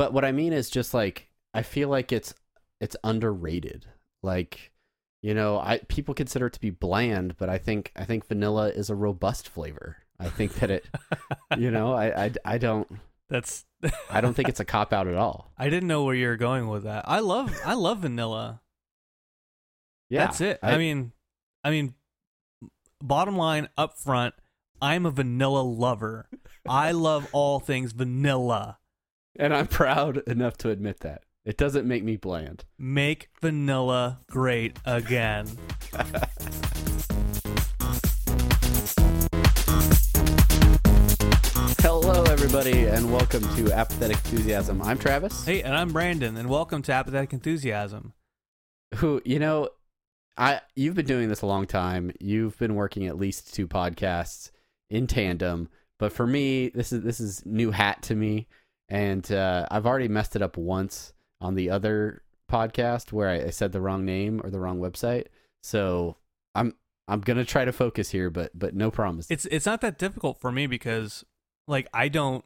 But what I mean is just like I feel like it's it's underrated. Like you know, I people consider it to be bland, but I think I think vanilla is a robust flavor. I think that it, you know, I I, I don't That's I don't think it's a cop out at all. I didn't know where you were going with that. I love I love vanilla. Yeah, That's it. I, mean I mean bottom line up front, I'm a vanilla lover. I love all things vanilla. And I'm proud enough to admit that. It doesn't make me bland. Make vanilla great again. Hello, everybody, and welcome to Apathetic Enthusiasm. I'm Travis. Hey, and I'm Brandon, and welcome to Apathetic Enthusiasm. Who you know, I you've been doing this a long time. You've been working at least two podcasts in tandem, but for me, this is this is new hat to me, and uh, I've already messed it up once on the other podcast where I, I said the wrong name or the wrong website. So I'm I'm gonna try to focus here, but but no promise. It's it's not that difficult for me because like I don't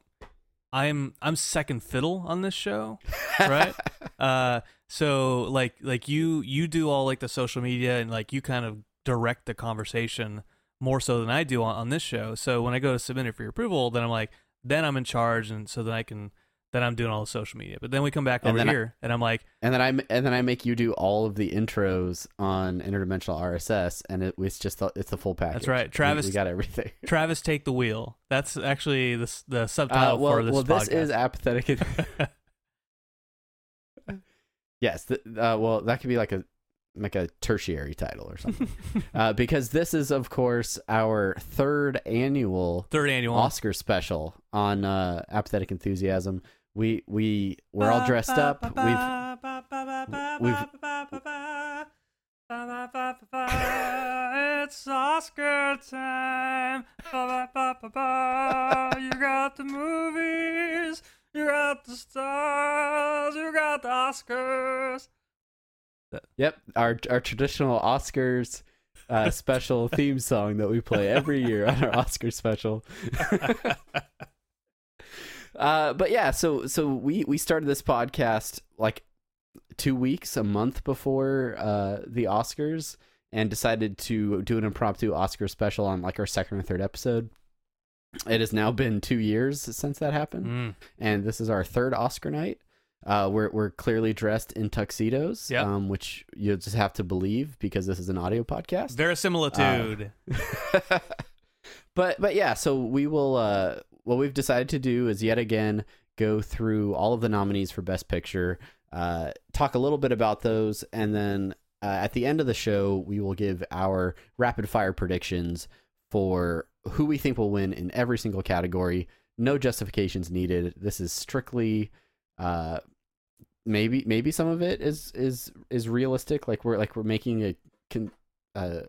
I'm I'm second fiddle on this show, right? uh so like like you you do all like the social media and like you kind of direct the conversation more so than I do on, on this show. So when I go to submit it for your approval, then I'm like then I'm in charge and so then I can then I'm doing all the social media. But then we come back And over then I- here and I'm like and then I and then I make you do all of the intros on interdimensional RSS, and it was just the, it's the full package. That's right. Travis- we, got everything. Travis take the wheel. That's actually the the Uh, subtitle well, for this well, this podcast. is apathetic. yes. uh, well, that could be like a like a tertiary title or something, uh, because this is, of course, our third annual Third annual Oscar special on uh, apathetic enthusiasm. We we we're all dressed up. We've It's Oscar time. You got the movies. You got the stars. You got the Oscars. Yep, our our traditional Oscars uh, special theme song that we play every year on our Oscar special. uh, but yeah, so so we we started this podcast like two weeks, a month before uh, the Oscars, and decided to do an impromptu Oscar special on like our second or third episode. It has now been two years since that happened, Mm. and this is our third Oscar night. Uh, we're we're clearly dressed in tuxedos, Yep. um, which you'll just have to believe because this is an audio podcast. Verisimilitude. but but yeah, so we will. Uh, what we've decided to do is yet again go through all of the nominees for Best Picture, uh, talk a little bit about those, and then uh, at the end of the show, we will give our rapid fire predictions for who we think will win in every single category. No justifications needed. This is strictly. Uh, maybe maybe some of it is is is realistic like we're like we're making a con, uh,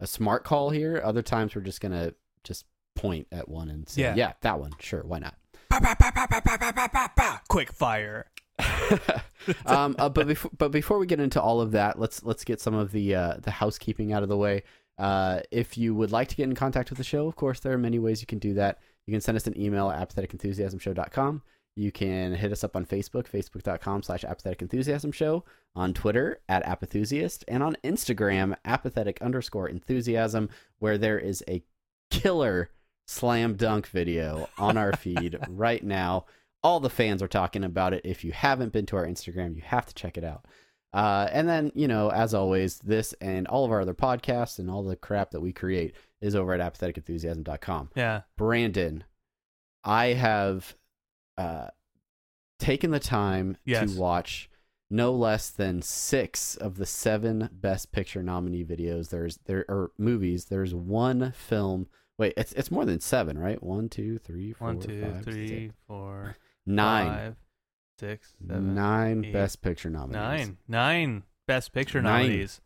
a smart call here other times we're just gonna just point at one and say Yeah. yeah, that one sure why not quick fire. um, uh, but before but before we get into all of that, let's let's get some of the uh, the housekeeping out of the way. Uh, if you would like to get in contact with the show, of course, there are many ways you can do that. You can send us an email at apatheticenthusiasmshow.com. You can hit us up on Facebook, facebook.com slash apathetic enthusiasm show, on Twitter at apathusiast, and on Instagram, apathetic underscore enthusiasm, where there is a killer slam dunk video on our feed right now. All the fans are talking about it. If you haven't been to our Instagram, you have to check it out. Uh, and then, you know, as always, this and all of our other podcasts and all the crap that we create is over at apatheticenthusiasm.com. Yeah. Brandon, I have uh, taken the time Yes. to watch no less than six of the seven Best Picture nominee videos. There's there are movies. There's one film. Wait, it's it's more than seven, right? One, two, three, four, One, two, five, three, six, four, nine. five, six, seven, Nine eight, Best Picture nominees. nine, nine Best Picture Nine. nominees.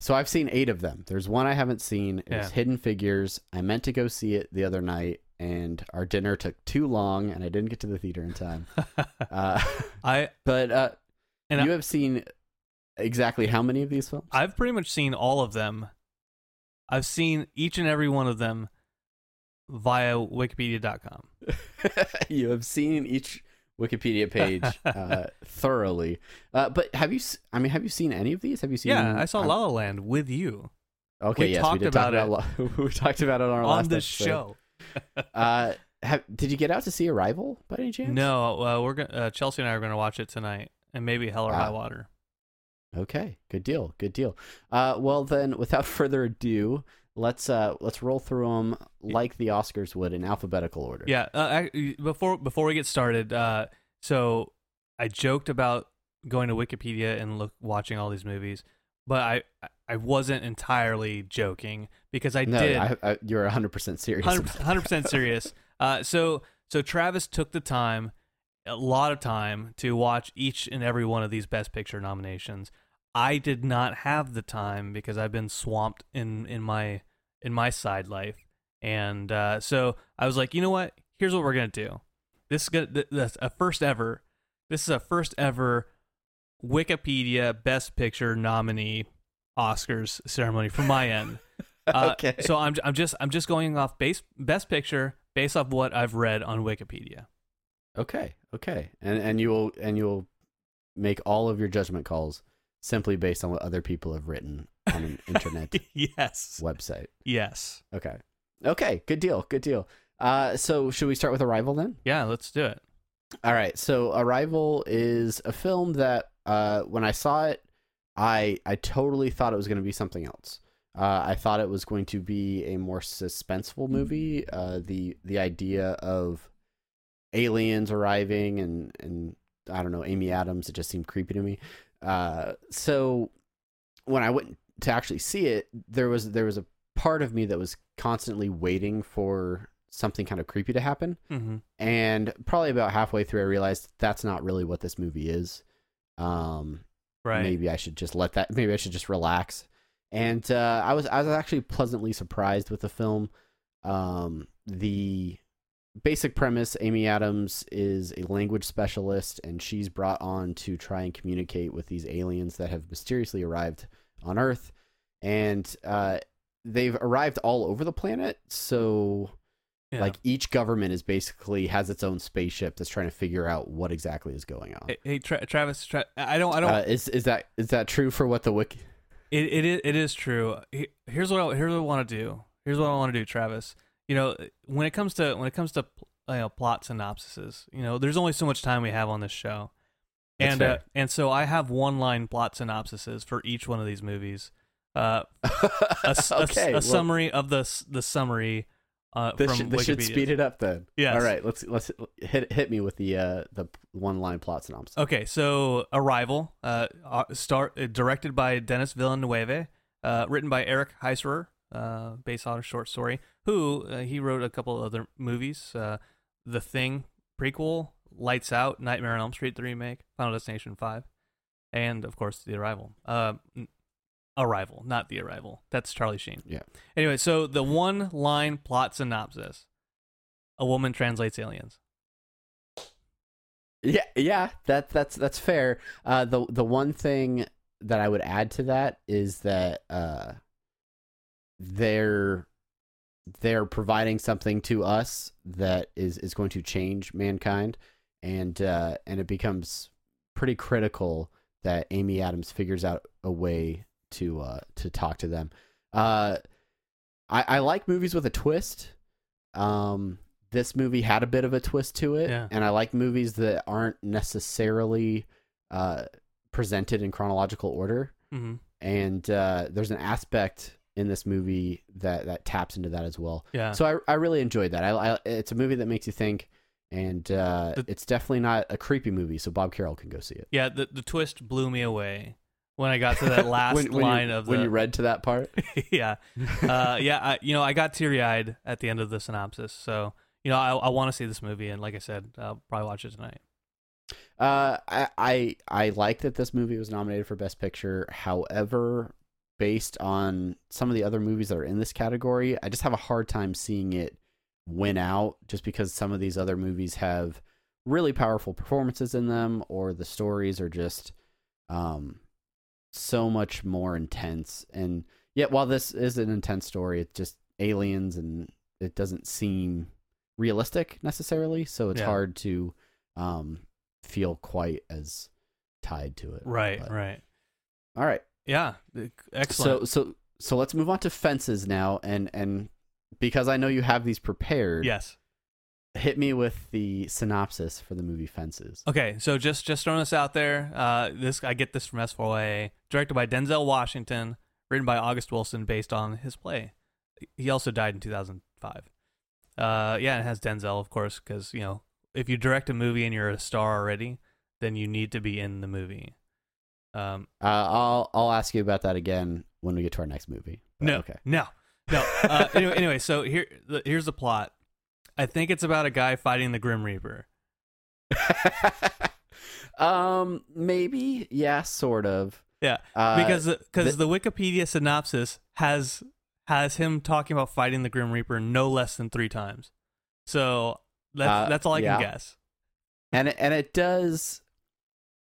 So I've seen eight of them. There's one I haven't seen. It was Yeah. Hidden Figures. I meant to go see it the other night, and our dinner took too long, and I didn't get to the theater in time. Uh, I but uh, And you I- have seen exactly how many of these films? I've pretty much seen all of them. I've seen each and every one of them via Wikipedia.com. you have seen each Wikipedia page uh, thoroughly. Uh, but have you? I mean, have you seen any of these? Have you seen? Yeah, I saw La La Land with you Okay, we yes, talked we did about talk about. Lo- we talked about it on our on last this show. Uh, have, did you get out to see Arrival by any chance? No, uh, we're gonna uh, Chelsea and I are going to watch it tonight, and maybe Hell or Ah. High Water. Okay, good deal, good deal. Uh, well then, without further ado, let's uh let's roll through them like the Oscars would in alphabetical order. Yeah. Uh, I, before before we get started, uh, so I joked about going to Wikipedia and look watching all these movies, but I I wasn't entirely joking because I no, did. I, I, you're 100 percent serious. 100 percent serious. Uh, so so Travis took the time, a lot of time, to watch each and every one of these Best Picture nominations. I did not have the time because I've been swamped in in my in my side life, and uh, so I was like, you know what? Here's what we're gonna do. This is gonna th- that's a first ever. This is a first ever Wikipedia Best Picture nominee Oscars ceremony from my end. Uh, okay. So I'm I'm just I'm just going off base best picture based off what I've read on Wikipedia. Okay, okay, and and you will and you will make all of your judgment calls simply based on what other people have written on an internet yes. website. Yes. Okay, okay, good deal, good deal. Uh, so should we start with Arrival then? Yeah. Let's do it. All right. So Arrival is a film that uh, when I saw it, I I totally thought it was going to be something else. Uh, I thought it was going to be a more suspenseful movie. Uh, the the idea of aliens arriving and and I don't know Amy Adams. It just seemed creepy to me. Uh, so when I went to actually see it, there was there was a part of me that was constantly waiting for something kind of creepy to happen. Mm-hmm. and probably about halfway through i realized that's not really what this movie is. Um Right. maybe i should just let that maybe i should just relax. And uh i was i was actually pleasantly surprised with the film. Um the basic premise amy adams is a language specialist and she's brought on to try and communicate with these aliens that have mysteriously arrived on earth. And uh they've arrived all over the planet. So Yeah. like each government is basically has its own spaceship that's trying to figure out what exactly is going on. Hey, hey Tra- Travis. Tra- I don't. I don't. Uh, is is that is that true for what the wiki? It it is, it is true. Here's what I, here's what I want to do. Here's what I want to do, Travis. You know, when it comes to when it comes to you know plot synopsises, you know, there's only so much time we have on this show, That's and uh, and so I have one line plot synopsises for each one of these movies. Uh, a, s- a okay, a well, summary of the the summary uh, This, from should, this should speed it up then. Yeah. All right. Let's let's hit hit me with the uh the one line plot synopsis. Okay, so Arrival, uh, uh, start uh, directed by Denis Villeneuve, uh, written by Eric Heiserer, uh, based on a short story. Who uh, he wrote a couple other movies, uh, The Thing prequel, Lights Out, Nightmare on Elm Street the remake, Final Destination Five, and of course The Arrival. Uh, Arrival, not The Arrival. That's Charlie Sheen. Yeah. Anyway, so the one line plot synopsis: A woman translates aliens. Yeah, yeah, that that's that's fair. Uh, the the one thing that I would add to that is that uh, they're they're providing something to us that is is going to change mankind, and uh, and it becomes pretty critical that Amy Adams figures out a way to uh, to talk to them. Uh, I, I like movies with a twist. Um, this movie had a bit of a twist to it, Yeah. and I like movies that aren't necessarily uh, presented in chronological order. hmm And uh, there's an aspect in this movie that that taps into that as well. Yeah. So I I really enjoyed that. I, I it's a movie that makes you think, and uh, The- it's definitely not a creepy movie. So Bob Carroll can go see it. yeah, the the twist blew me away when I got to that last when, when line you, of when you read to that part. yeah, uh, yeah. I, you know, I got teary eyed at the end of the synopsis. So you know, I I want to see this movie, and like I said, I'll probably watch it tonight. Uh, I, I I like that this movie was nominated for Best Picture. However, based on some of the other movies that are in this category, I just have a hard time seeing it win out. Just because some of these other movies have really powerful performances in them, or the stories are just um so much more intense. And yet, while this is an intense story, it's just aliens, and it doesn't seem realistic necessarily. So it's Yeah. hard to um feel quite as tied to it. Right, But- right. All right. Yeah, excellent. So so so let's move on to fences now and and because I know you have these prepared, yes. Hit me with the synopsis for the movie Fences. Okay, so just just throwing this out there. Uh, this I get this from S4A, directed by Denzel Washington, written by August Wilson, based on his play. He also died in 2005. Uh, yeah, it has Denzel, of course, because you know if you direct a movie and you're a star already, then you need to be in the movie. Um, Uh, I'll I'll ask you about that again when we get to our next movie. But no, Okay. no, no. Uh, anyway, anyway, so here here's the plot. I think it's about a guy fighting the Grim Reaper. um maybe yeah sort of. Yeah, Uh, because because the- the Wikipedia synopsis has has him talking about fighting the Grim Reaper no less than three times. So that's Uh, that's all I yeah. can guess. and it, and it does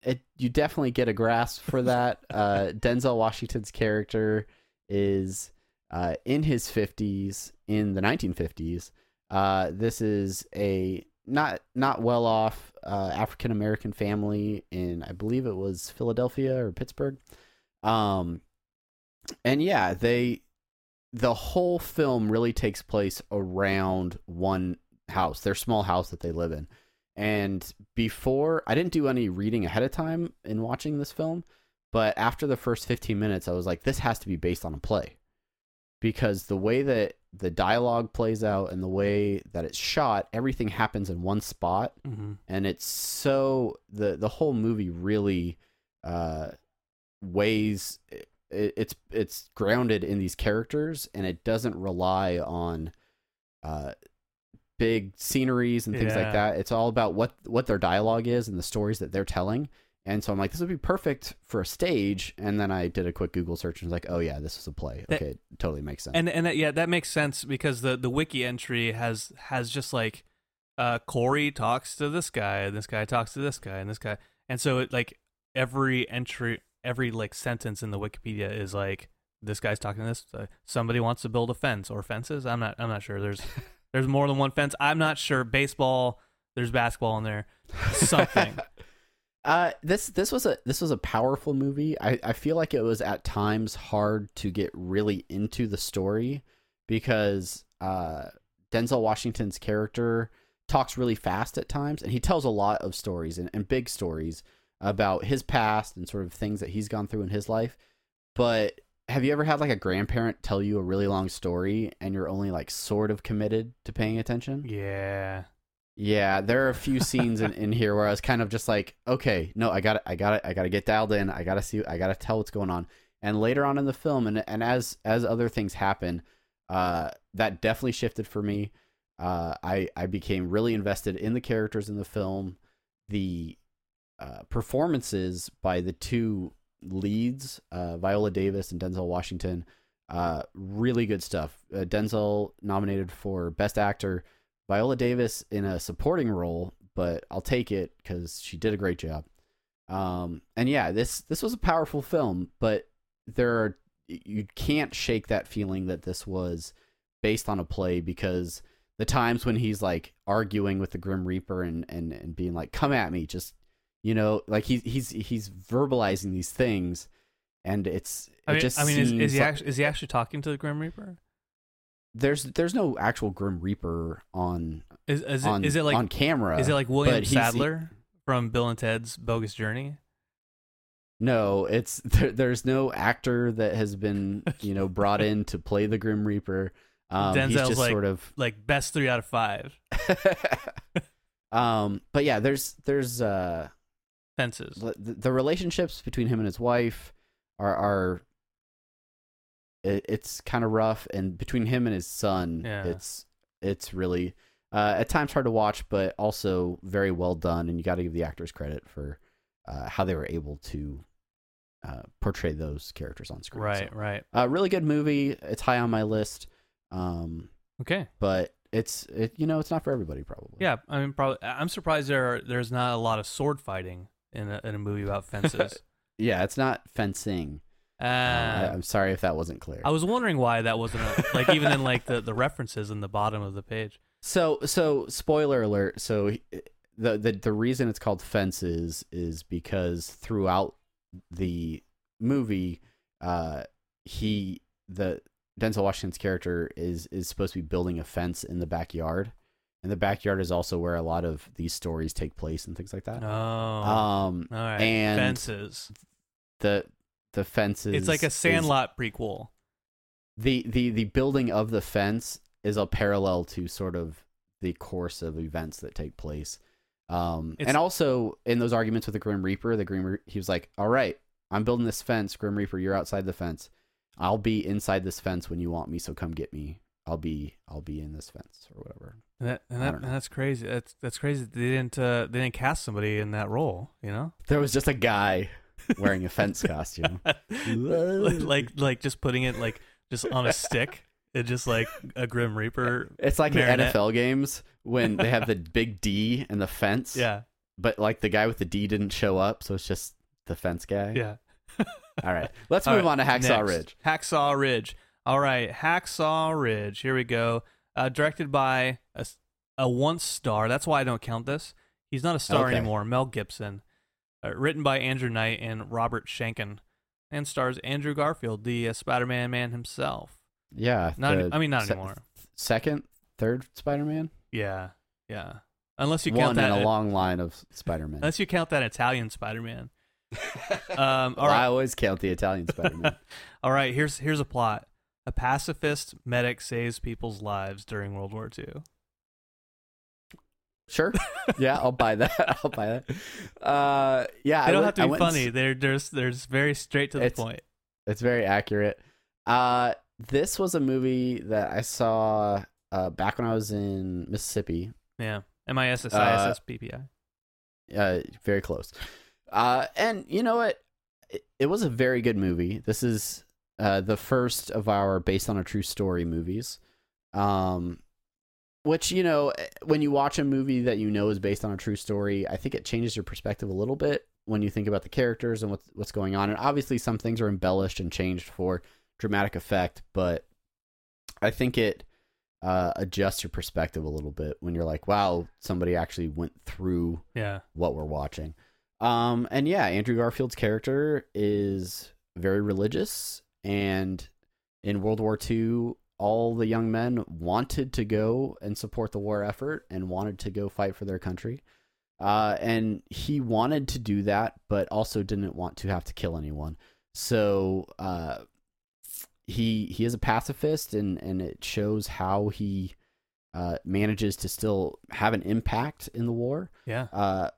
it you definitely get a grasp for that uh denzel washington's character is uh in his 50s in the 1950s uh this is a not not well off uh african american family in i believe it was philadelphia or pittsburgh um and yeah they the whole film really takes place around one house their small house that they live in and before, I didn't do any reading ahead of time in watching this film, but after the first 15 minutes, I was like, this has to be based on a play. Because the way that the dialogue plays out and the way that it's shot, everything happens in one spot. Mm-hmm. And it's so, the, the whole movie really uh, weighs, it, it's, it's grounded in these characters and it doesn't rely on uh, big sceneries and things Yeah. like that. It's all about what what their dialogue is and the stories that they're telling. And so I'm like, this would be perfect for a stage. And then I did a quick Google search and was like, oh yeah, this is a play. That- Okay, it totally makes sense. And and that, yeah, that makes sense because the the wiki entry has has just like uh Corey talks to this guy, and this guy talks to this guy, and this guy, and so it like every entry, every like sentence in the Wikipedia is like this guy's talking to this. Uh, somebody wants to build a fence or fences. I'm not. I'm not sure. There's there's more than one fence. I'm not sure. Baseball. There's basketball in there. Something. Uh, this this was a this was a powerful movie. I, I feel like it was at times hard to get really into the story because uh, Denzel Washington's character talks really fast at times, and he tells a lot of stories and, and big stories about his past and sort of things that he's gone through in his life. But have you ever had like a grandparent tell you a really long story and you're only like sort of committed to paying attention? yeah. Yeah, there are a few scenes in, in here where I was kind of just like, okay, no, I got I got I got to get dialed in. I got to see I got to tell what's going on. And later on in the film and and as as other things happen, uh that definitely shifted for me. Uh I I became really invested in the characters in the film. The uh performances by the two leads, uh Viola Davis and Denzel Washington, uh really good stuff. Uh, Denzel nominated for best actor Viola Davis in a supporting role, but I'll take it because she did a great job. Um, and yeah, this this was a powerful film, but there are you can't shake that feeling that this was based on a play because the times when he's like arguing with the Grim Reaper and and and being like, "Come at me," just you know, like he's he's he's verbalizing these things, and it's I it mean, just I mean, is, is he like- actually is he actually talking to the Grim Reaper? There's there's no actual Grim Reaper on Is is it, on is it like on camera. is it like William Sadler from Bill and Ted's Bogus Journey? No, it's there, there's no actor that has been you know brought in to play the Grim Reaper. Um, he's Denzel's just like- sort of. Like best three out of five um, but yeah, there's there's uh fences. the, the relationships between him and his wife are are it, it's kind of rough, and between him and his son, Yeah. it's it's really uh, at times hard to watch, but also very well done, and you got to give the actors credit for uh, how they were able to uh, portray those characters on screen. Right, So, right. uh, really good movie. It's high on my list, um, Okay. but it's it you know it's not for everybody probably. Yeah, I mean, probably. I'm surprised there are, there's not a lot of sword fighting in a, in a movie about fences. yeah, it's not fencing. Uh, I, I'm sorry if that wasn't clear. I was wondering why that wasn't a, like even in like the, the references in the bottom of the page. So so spoiler alert. So the the the reason it's called fences is because throughout the movie, uh, he the Denzel Washington's character is is supposed to be building a fence in the backyard, and the backyard is also where a lot of these stories take place and things like that. Oh, Um, all right. and fences. the the fences. It's like a Sandlot prequel. the the the building of the fence is a parallel to sort of the course of events that take place. Um, and also in those arguments with the Grim Reaper, the Grim Re- he was like, "All right, I'm building this fence, Grim Reaper. You're outside the fence. I'll be inside this fence when you want me. So come get me. I'll be I'll be in this fence or whatever." And, that, and, that, and that's crazy. That's that's crazy. They didn't uh, they didn't cast somebody in that role. You know, There was just a guy wearing a fence costume. like like just putting it like just on a stick. It just like a Grim Reaper. It's like in NFL games when they have the big D and the fence. Yeah, But like the guy with the D didn't show up, so it's just the fence guy. yeah. All right, let's All move right, on to Hacksaw next. Ridge. Hacksaw Ridge. All right, Hacksaw Ridge. Here we go. Uh, directed by a once star. That's why I don't count this. He's not a star Okay. anymore. Mel Gibson. Uh, written by Andrew Knight and Robert Schenkkan, and stars Andrew Garfield, the uh, Spider-Man man himself. Yeah, Not. I mean, not se- anymore. Second, third Spider-Man. Yeah, yeah. Unless you One count that. in a long line of Spider-Man. unless you count that Italian Spider-Man. Um, all Well, I always count the Italian Spider-Man. All right, here's here's a plot. A pacifist medic saves people's lives during World War II. Sure. Yeah, I'll buy that. I'll buy that. Uh, yeah, They I don't went- have to be went and funny. They're they're just- they're just very straight to the It's- point. It's very accurate. Uh, this was a movie that I saw uh, back when I was in Mississippi. Yeah. M I S S I S S P P I. uh, very close. Uh, and you know what? It, it was a very good movie. This is uh, the first of our based on a true story movies. Um, which you know, when you watch a movie that you know is based on a true story, I think it changes your perspective a little bit when you think about the characters and what's what's going on. And obviously, some things are embellished and changed for dramatic effect, but I think it uh, adjusts your perspective a little bit when you're like, "Wow, somebody actually went through Yeah. what we're watching. Um, and yeah, Andrew Garfield's character is very religious, and in World War II, all the young men wanted to go and support the war effort and wanted to go fight for their country. Uh, and he wanted to do that, but also didn't want to have to kill anyone. So uh, he he is a pacifist, and and it shows how he uh, manages to still have an impact in the war. Yeah. Uh,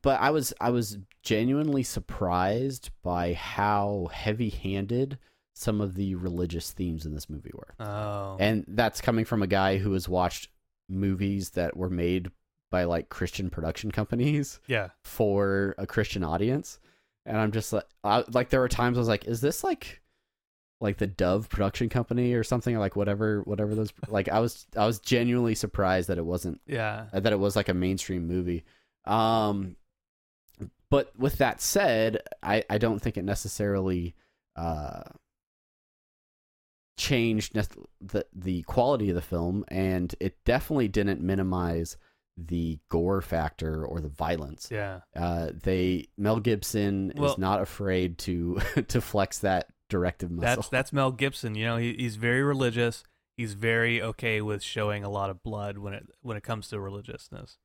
but I was I was genuinely surprised by how heavy-handed some of the religious themes in this movie were, Oh. and that's coming from a guy who has watched movies that were made by like Christian production companies yeah. for a Christian audience, and I'm just like, I, like there were times I was like, is this like like the Dove production company or something like whatever whatever those like I was I was genuinely surprised that it wasn't Yeah. uh, that it was like a mainstream movie. Um, but with that said, I, I don't think it necessarily uh, changed the the quality of the film, and it definitely didn't minimize the gore factor or the violence. Yeah. Uh, they Mel Gibson Well- is not afraid to to flex that directive muscle. That's that's Mel Gibson. You know, he, he's very religious. He's very okay with showing a lot of blood when it when it comes to religiousness.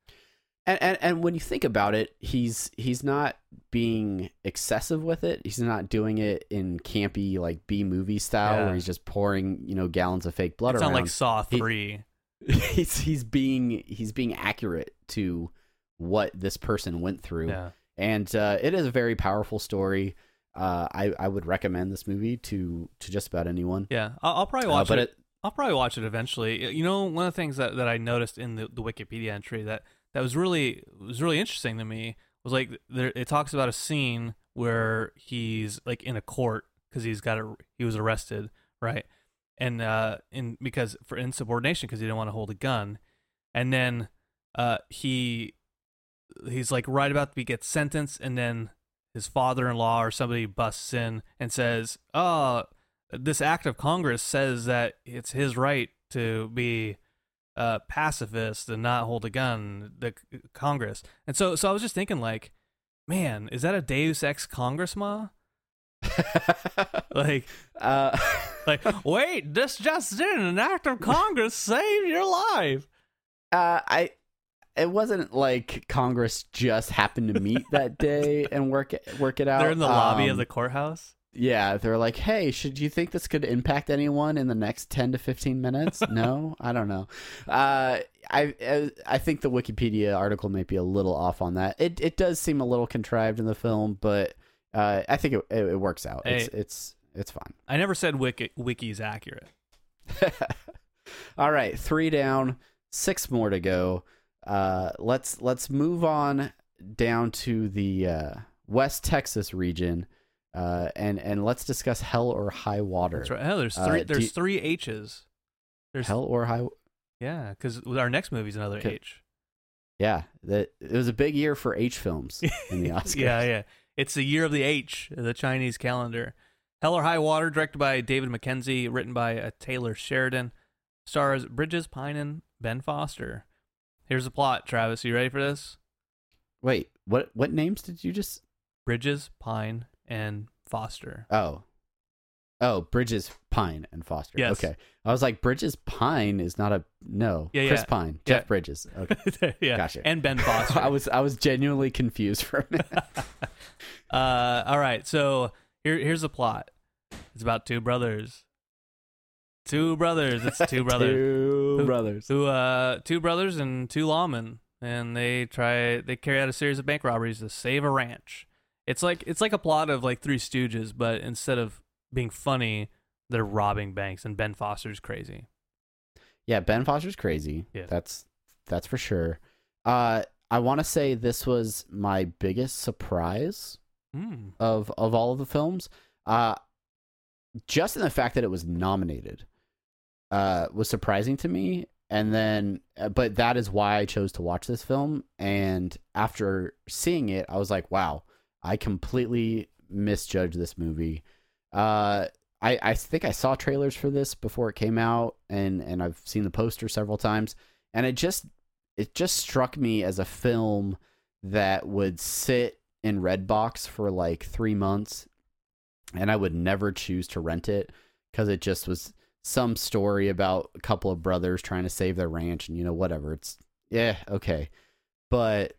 And, and and when you think about it, he's he's not being excessive with it. He's not doing it in campy like B movie style Yeah. where he's just pouring you know gallons of fake blood It's around. not like Saw He- three. he's he's being he's being accurate to what this person went through, Yeah. and uh, it is a very powerful story. Uh, I I would recommend this movie to to just about anyone. Yeah. I'll, I'll probably Uh, watch but it. it I'll probably watch it eventually. You know, one of the things that, that I noticed in the, the Wikipedia entry that, that was really was really interesting to me was like there it talks about a scene where he's like in a court because he's got a he was arrested right? And uh in because for insubordination because he didn't want to hold a gun. And then uh he he's like right about to be get sentenced and then his father-in-law or somebody busts in and says oh this act of Congress says that it's his right to be uh, pacifist and not hold a gun. The Congress, and so so I was just thinking, like, man, is that a Deus ex Congress, ma? Like, uh, like, wait, this just did an act of Congress save your life. Uh, I. It wasn't like Congress just happened to meet that day and work it work it out. They're in the lobby of Um, the courthouse. Yeah, they're like, "Hey, should you think this could impact anyone in the next ten to fifteen minutes?" no, I don't know. Uh, I I- I think the Wikipedia article might be a little off on that. It it does seem a little contrived in the film, but uh, I think it it, it works out. It's Hey. it's it's fine. I never said wiki wiki's accurate. All right, three down, six more to go. Uh, let's let's move on down to the uh, West Texas region, uh, and and let's discuss Hell or High Water. That's right. Oh, there's Uh, three. do there's you- three H's. There's Hell or High. yeah, because our next movie's another H. Yeah, that it was a big year for H films in the Oscars. yeah, yeah. It's the year of the H, the Chinese calendar. Hell or High Water, directed by David Mackenzie, written by uh, Taylor Sheridan, stars Bridges Pine and Ben Foster. Here's the plot, Travis. You ready for this? Wait, what what names did you just? Bridges, Pine, and Foster. Oh, oh, Bridges Pine and Foster. Yes. Okay, I was like, Bridges Pine is not a no. Yeah, Chris yeah. Pine, Yeah. Jeff Bridges. Okay. yeah, Gotcha. and Ben Foster. I was I was genuinely confused for a minute. uh, all right, so here here's the plot. It's about two brothers. Two brothers. It's two brothers. Two Who- brothers. Two uh two brothers and two lawmen, and they try they carry out a series of bank robberies to save a ranch. It's like it's like a plot of like Three Stooges, but instead of being funny, they're robbing banks, and Ben Foster's crazy. Yeah, Ben Foster's crazy. Yeah. That's that's for sure. Uh I want to say this was my biggest surprise Mm. of of all of the films. Uh just in the fact that it was nominated uh was surprising to me and then uh, but that is why I chose to watch this film and after seeing it I was like wow I completely misjudged this movie. Uh I I think I saw trailers for this before it came out and and I've seen the poster several times and it just it just struck me as a film that would sit in Redbox for like 3 months and I would never choose to rent it because it just was some story about a couple of brothers trying to save their ranch and you know whatever it's yeah okay. But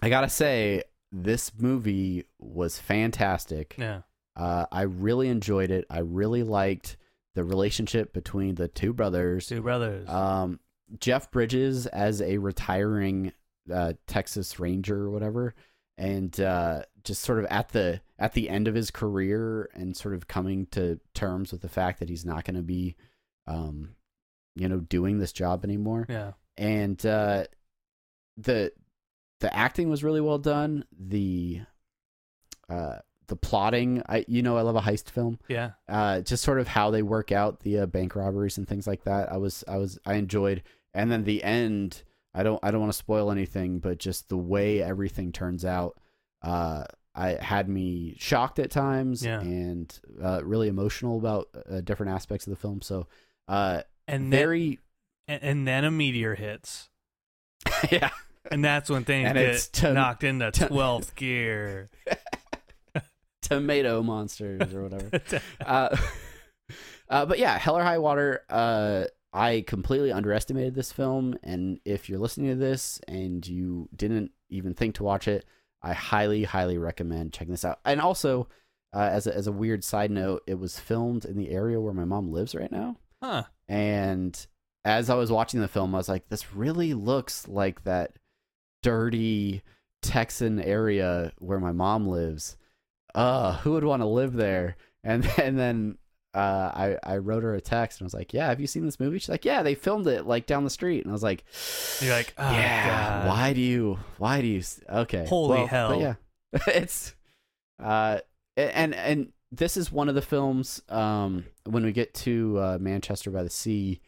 I gotta say this movie was fantastic Yeah. uh, I really enjoyed it I really liked the relationship between the two brothers Two brothers. um, Jeff Bridges as a retiring uh, Texas Ranger or whatever, and uh, just sort of at the at the end of his career and sort of coming to terms with the fact that he's not going to be, um, you know, doing this job anymore. yeah. And uh, the the acting was really well done. The uh, the plotting, I you know, I love a heist film Yeah. uh, just sort of how they work out the uh, bank robberies and things like that. I was, I was, I enjoyed, and then the end I don't I don't want to spoil anything, but just the way everything turns out, uh, I had me shocked at times Yeah. and uh, really emotional about uh, different aspects of the film. So, uh, and then, very and, and then a meteor hits, yeah. And that's when things And get to- knocked into to- twelfth gear. tomato monsters or whatever. uh, uh, but yeah, Hell or High Water. Uh, I completely underestimated this film, and if you're listening to this and you didn't even think to watch it, I highly, highly recommend checking this out. And also, uh, as a, as a weird side note, it was filmed in the area where my mom lives right now. huh? And as I was watching the film, I was like, this really looks like that dirty Texan area where my mom lives. Uh, who would want to live there? And and then uh, I I wrote her a text and I was like, yeah, have you seen this movie? She's like, yeah, they filmed it like down the street. And I was like, You're like, oh, yeah, God. why do you? Why do you? Okay, Holy well, hell. But yeah, it's uh, and and this is one of the films. Um, when we get to uh, Manchester by the Sea,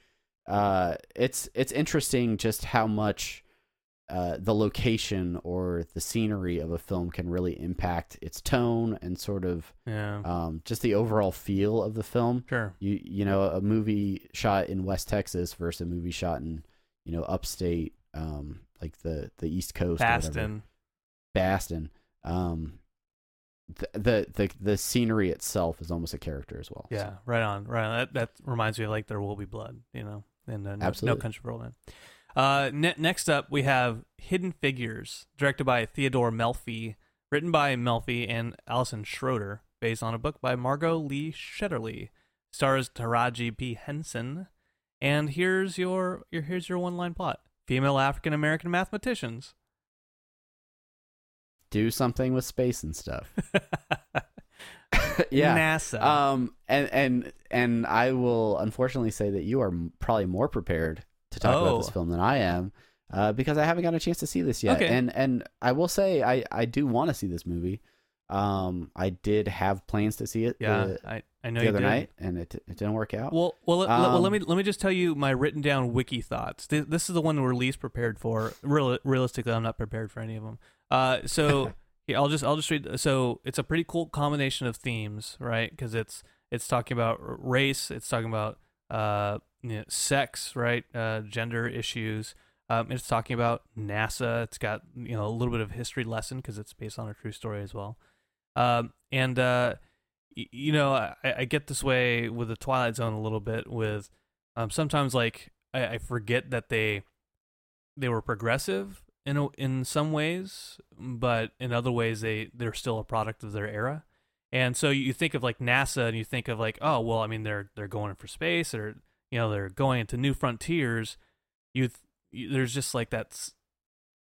uh, it's it's interesting just how much uh, the location or the scenery of a film can really impact its tone and sort of Yeah, um, just the overall feel of the film sure. you you know a movie shot in West Texas versus a movie shot in you know upstate um like the the East Coast. Baston. Baston um the, the the the scenery itself is almost a character as well Yeah, right on, right on. That that reminds me of like there will be blood, you know, and uh, no, no country for old men. Uh, ne- next up we have Hidden Figures, directed by Theodore Melfi, written by Melfi and Alison Schroeder, based on a book by Margot Lee Shetterly, stars Taraji P. Henson, and here's your, your here's your one line plot: female African American mathematicians. do something with space and stuff. Yeah. NASA. um and and and I will unfortunately say that you are probably more prepared to talk about this Oh. film than I am uh, because I haven't got a chance to see this yet Okay. and and I will say I I do want to see this movie um I did have plans to see it yeah, the, I I know the you other did. night and it it didn't work out Well, well, let, let- well, let Um, me let me just tell you my written down wiki thoughts. Th- This is the one we're least prepared for. Real, realistically, I'm not prepared for any of them. Uh, so yeah, I'll just I'll just read. So it's a pretty cool combination of themes, right? Because it's it's talking about race, it's talking about uh, you know, sex, right? Uh, gender issues. Um, it's talking about NASA. It's got you know a little bit of history lesson because it's based on a true story as well. Um, and uh, y- you know, I, I get this way with the Twilight Zone a little bit. With um, sometimes like I, I forget that they they were progressive in a, in some ways, but in other ways they they're still a product of their era. And so you think of like NASA, and you think of like, oh well, I mean they're they're going for space, or you know they're going into new frontiers. You, th- there's just like that's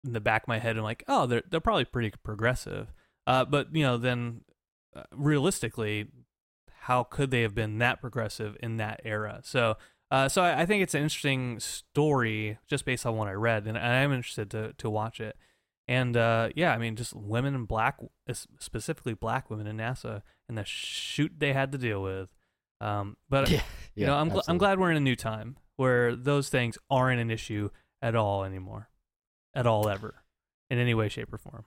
in the back of my head. I'm like, oh, they're they're probably pretty progressive. Uh, but you know, then uh, realistically, how could they have been that progressive in that era? So, uh, so I, I think it's an interesting story just based on what I read, and I am interested to to watch it. And uh, yeah, I mean, just women and black, specifically black women in NASA, and the shoot they had to deal with. Um, but yeah, you know, I'm gl- I'm glad we're in a new time where those things aren't an issue at all anymore, at all ever, in any way, shape, or form.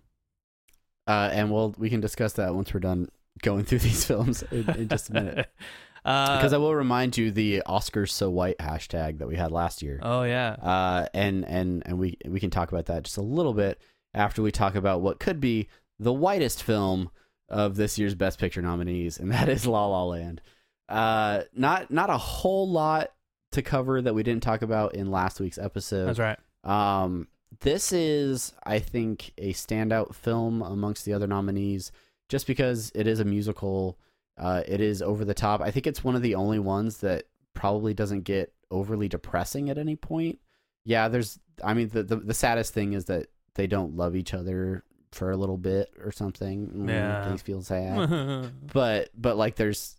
uh and we'll we can discuss that once we're done going through these films in, in just a minute uh, because I will remind you the Oscars so white hashtag that we had last year oh yeah, uh, and and and we we can talk about that just a little bit after we talk about what could be the whitest film of this year's Best Picture nominees, and that is La La Land. Uh, not not a whole lot to cover that we didn't talk about in last week's episode. that's right. Um, this is, I think, a standout film amongst the other nominees, just because it is a musical. Uh, it is over the top. I think it's one of the only ones that probably doesn't get overly depressing at any point. Yeah, there's. I mean, the the, the saddest thing is that they don't love each other for a little bit or something. Mm, Yeah. things feel sad but but like there's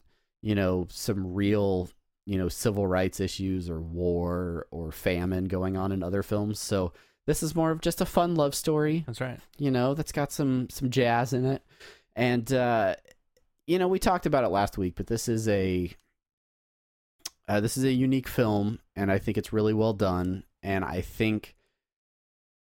you know some real you know civil rights issues or war or famine going on in other films so this is more of just a fun love story that's right. you know that's got some some jazz in it and uh you know we talked about it last week but this is a uh, this is a unique film and i think it's really well done and i think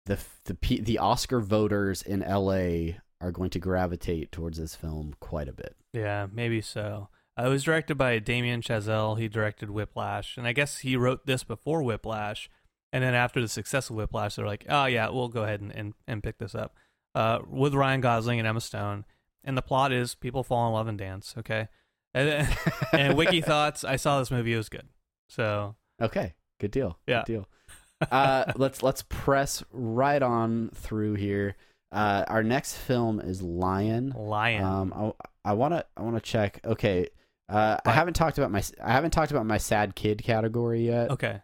the the P- the Oscar voters in L.A. are going to gravitate towards this film quite a bit. Yeah, maybe so. Uh, it was directed by Damien Chazelle. He directed Whiplash, and I guess he wrote this before Whiplash. And then after the success of Whiplash, they're like, "Oh yeah, we'll go ahead and and, and pick this up." Uh, with Ryan Gosling and Emma Stone, and the plot is people fall in love and dance. Okay, and, and Wiki thoughts. I saw this movie; it was good. So Okay, good deal. Yeah. Good deal. Uh, let's let's press right on through here. Uh, our next film is Lion. Lion. Um, I want to I want to check. Okay, uh, I haven't talked about my I haven't talked about my sad kid category yet. okay.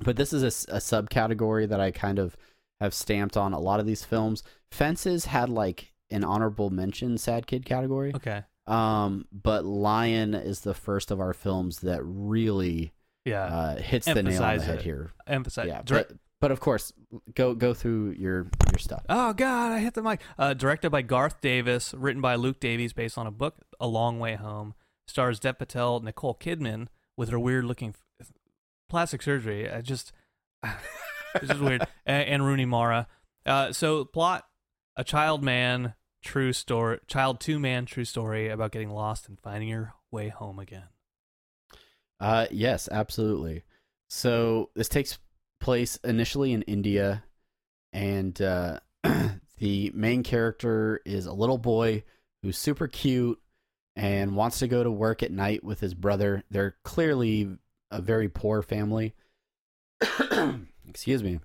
but this is a subcategory that I kind of have stamped on a lot of these films. Fences had like an honorable mention sad kid category. Okay. Um, but Lion is the first of our films that really Yeah. uh, hits the nail on the Emphasize head it. here. Emphasize. yeah, Direct- but, but of course, go go through your your stuff. Oh God, I hit the mic. Uh, directed by Garth Davis, written by Luke Davies, based on a book, A Long Way Home. Stars Dev Patel, Nicole Kidman with her weird-looking f- plastic surgery. I just, this is weird. And, and Rooney Mara. Uh, so plot: a child man true story, child two man true story about getting lost and finding your way home again. Uh, yes, absolutely. So this takes place initially in India, and uh, the main character is a little boy who's super cute and wants to go to work at night with his brother. They're clearly a very poor family. Excuse me.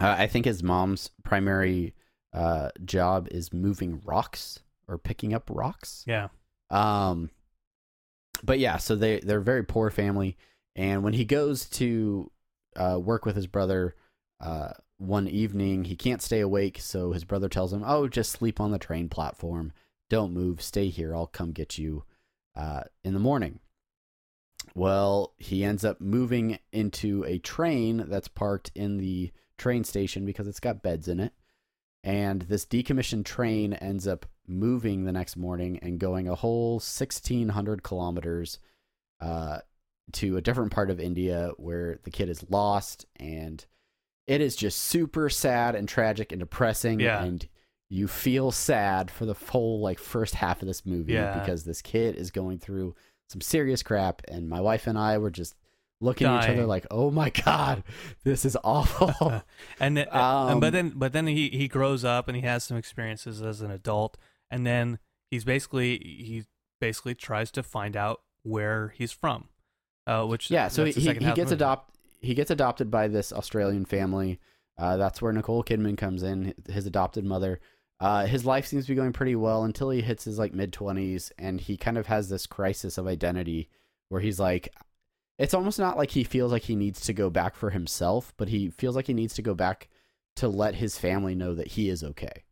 Uh, I think his mom's primary uh, job is moving rocks or picking up rocks. Yeah. Um, but yeah, so they they're a very poor family, and when he goes to uh, work with his brother uh, one evening, he can't stay awake, so his brother tells him, "Oh, just sleep on the train platform. Don't move. Stay here. I'll come get you uh, in the morning." Well, he ends up moving into a train that's parked in the train station because it's got beds in it. And this decommissioned train ends up moving the next morning and going a whole 1,600 kilometers uh, to a different part of India where the kid is lost. And it is just super sad and tragic and depressing. Yeah. And you feel sad for the whole like first half of this movie Yeah. because this kid is going through some serious crap. And my wife and I were just looking at each other like, oh my God, this is awful. and, then, Um, and but then but then he he grows up and he has some experiences as an adult and then he's basically he basically tries to find out where he's from uh which yeah so he, he second half of gets the movie. adopt he gets adopted by this australian family uh, that's where nicole kidman comes in his adopted mother uh, his life seems to be going pretty well until he hits his like mid 20s and he kind of has this crisis of identity where he's like it's almost not like he feels like he needs to go back for himself but he feels like he needs to go back to let his family know that he is okay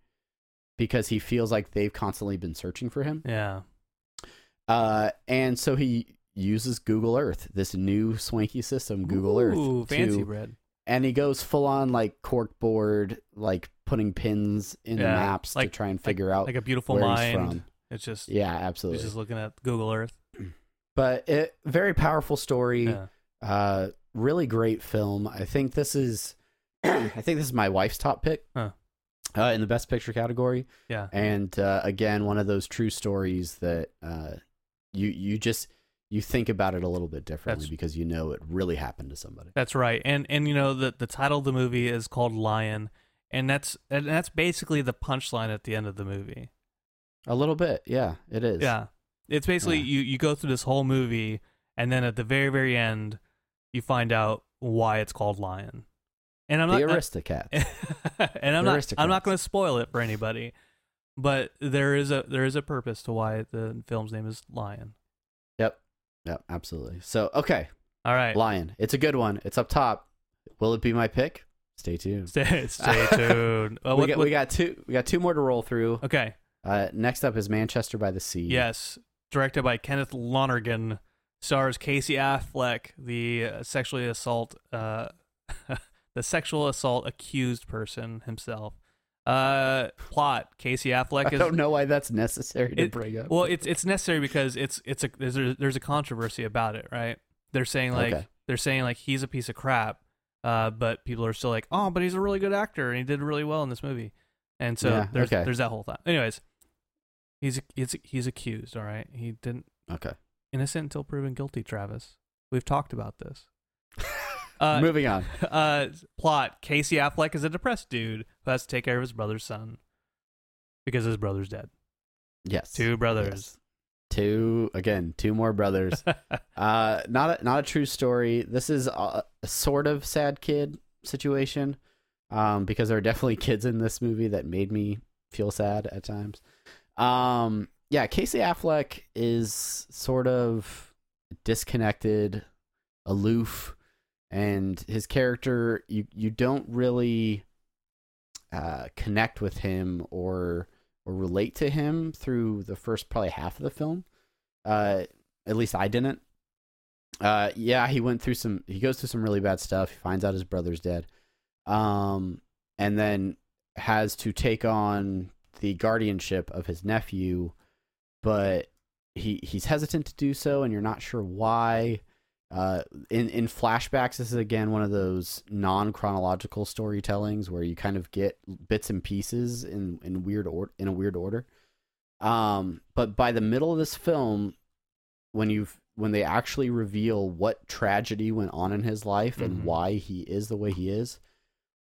because he feels like they've constantly been searching for him. Yeah. Uh, and so he uses Google Earth, this new swanky system, Google Earth, Ooh, fancy to- bread and he goes full on like corkboard, like putting pins in the maps like- to try and figure out like a beautiful where mind from. it's just Yeah, he's absolutely. just looking at google earth But it, very powerful story. yeah Uh, really great film. I think this is, I think this is my wife's top pick. Huh. Uh, in the best picture category. yeah and uh, again one of those true stories that uh, you you just you think about it a little bit differently That's- because you know it really happened to somebody That's right. And and you know the the title of the movie is called Lion, and that's and that's basically the punchline at the end of the movie. a little bit yeah it is Yeah. It's basically Yeah. you you go through this whole movie and then at the very very end you find out why it's called Lion. And I'm the not and I'm The not I'm not going to spoil it for anybody. But there is a there is a purpose to why the film's name is Lion. Yep yep absolutely. So okay. All right. lion it's a good one. It's up top. Will it be my pick? Stay tuned. Stay, stay tuned. We, what- got, what- we got two we got two more to roll through. Okay. uh, next up is manchester by the sea. Yes, directed by Kenneth Lonergan, stars Casey Affleck, the uh, sexually assault, uh, the sexual assault accused person himself. Uh, plot: Casey Affleck i don't know why that's necessary to It- bring up Well, it's it's necessary because it's it's a there's a, there's a controversy about it, right? They're saying like Okay. they're saying like he's a piece of crap Uh, but people are still like, oh, but he's a really good actor and he did really well in this movie. And so Yeah, there's okay. there's that whole thing. Anyways, he's he's he's accused. All right, he didn't Okay. innocent until proven guilty. Travis, we've talked about this. Uh, Moving on. uh, plot: Casey Affleck is a depressed dude who has to take care of his brother's son because his brother's dead. Yes. Two brothers. Yes. Two again, two more brothers. uh not a not a true story. This is a, a sort of sad kid situation. Um because there are definitely kids in this movie that made me feel sad at times. Um yeah, Casey Affleck is sort of disconnected, aloof, and his character you you don't really uh, connect with him or or relate to him through the first probably half of the film. Uh, at least I didn't. Uh, yeah, he went through some. He goes through some really bad stuff. He finds out his brother's dead, um, and then has to take on the guardianship of his nephew, but he he's hesitant to do so, and you're not sure why. Uh, in in flashbacks, this is again one of those non chronological storytellings where you kind of get bits and pieces in in weird or in a weird order. Um, but by the middle of this film, when you've when they actually reveal what tragedy went on in his life Mhm. and why he is the way he is,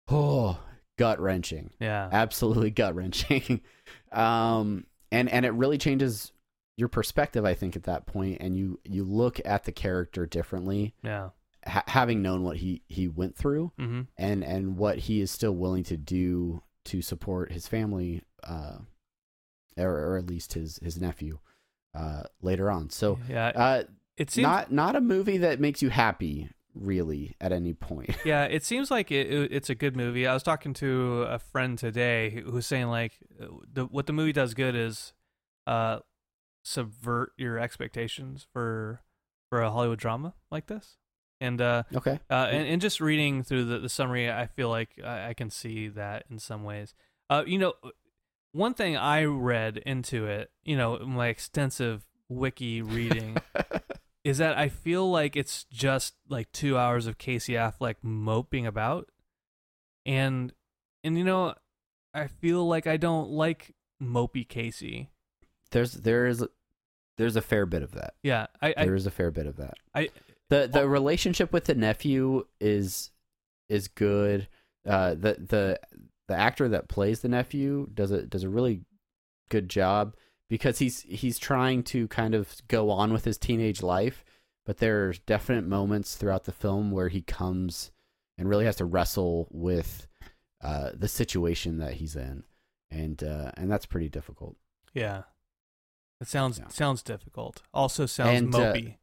oh, gut wrenching yeah. absolutely gut wrenching. um, and and it really changes your perspective, I think, at that point, and you you look at the character differently, Yeah. ha- having known what he he went through, Mm-hmm. and and what he is still willing to do to support his family, uh, or, or at least his his nephew, uh, later on. So, yeah, uh, it seems not not a movie that makes you happy really at any point. yeah, it seems like it, it, it's a good movie. I was talking to a friend today who who was saying like uh, the what the movie does good is uh subvert your expectations for for a Hollywood drama like this. And uh okay. uh and, and just reading through the, the summary I feel like I, I can see that in some ways. Uh you know one thing I read into it, you know, my extensive wiki reading is that I feel like it's just like two hours of Casey Affleck moping about, and and you know, I feel like I don't like mopey Casey. There's there's there's a fair bit of that. Yeah, I, I There is a fair bit of that. I- the the relationship with the nephew is is good. Uh, the the the actor that plays the nephew does a does a really good job because he's he's trying to kind of go on with his teenage life, but there's definite moments throughout the film where he comes and really has to wrestle with uh, the situation that he's in, and uh, and that's pretty difficult. yeah. It sounds Yeah. sounds difficult. Also sounds And, uh, mopey.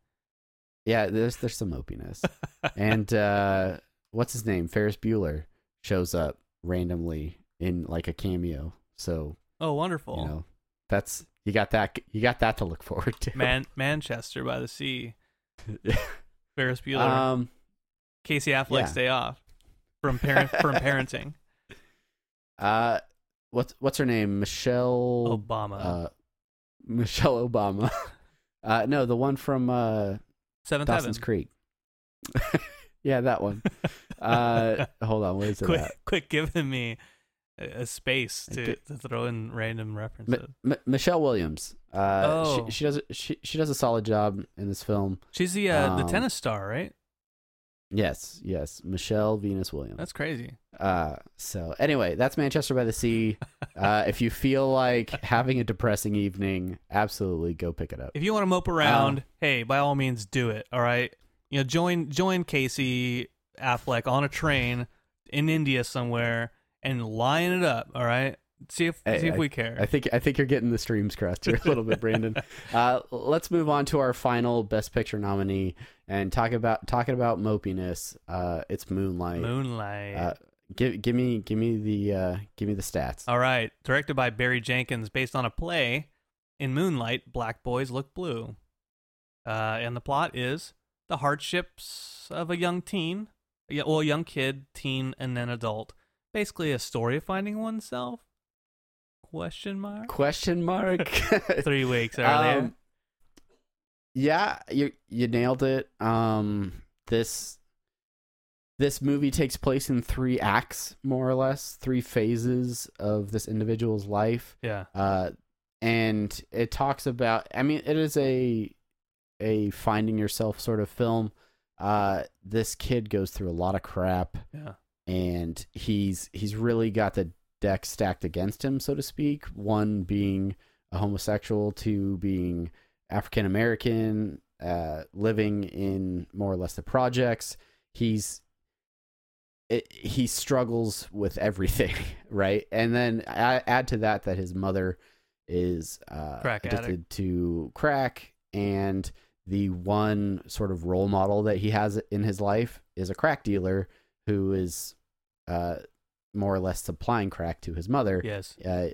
Yeah, there's there's some mopiness. and uh what's his name ferris bueller shows up randomly in like a cameo so oh, wonderful. you know that's you got that you got that to look forward to Man, Manchester by the Sea. Ferris Bueller. um Casey Affleck's yeah. day off from parent from parenting. uh what's what's her name michelle Obama. uh michelle obama uh no the one from uh Seventh dawson's Heaven. creek yeah that one uh hold on what is it quick, at? quick giving me a, space to, to throw in random references. M- Michelle Williams. Uh, Oh. she, she does she she does a solid job in this film. She's the uh, the Um, tennis star, right? Yes, yes, Michelle Venus Williams. That's crazy. Uh, so anyway, that's Manchester by the Sea. Uh, if you feel like having a depressing evening, absolutely go pick it up. If you want to mope around, hey, by all means, do it. All right, you know, join join Casey Affleck on a train in India somewhere and line it up. All right, see if Hey, see if we care. I think I think you're getting the streams crossed here a little bit, Brandon. Uh, let's move on to our final Best Picture nominee and talk about talking about mopiness. Uh, it's Moonlight. Moonlight. Uh, give give me give me the uh, give me the stats. All right, directed by Barry Jenkins, based on a play. In Moonlight, black boys look blue. Uh, and the plot is the hardships of a young teen, well, a young kid, teen, and then adult. Basically, a story of finding oneself. Question mark. Question mark. Three weeks earlier. Um, yeah, you you nailed it. Um, this this movie takes place in three acts, more or less, three phases of this individual's life. Yeah. Uh, and it talks about. I mean, it is a a finding yourself sort of film. Uh, this kid goes through a lot of crap, Yeah. and he's he's really got the deck stacked against him, so to speak. One being a homosexual, two being African American, uh, living in more or less the projects. He's it, he struggles with everything, right? And then I add to that that his mother is uh, addicted addict. to crack, and the one sort of role model that he has in his life is a crack dealer who is uh, more or less supplying crack to his mother, Yes. uh,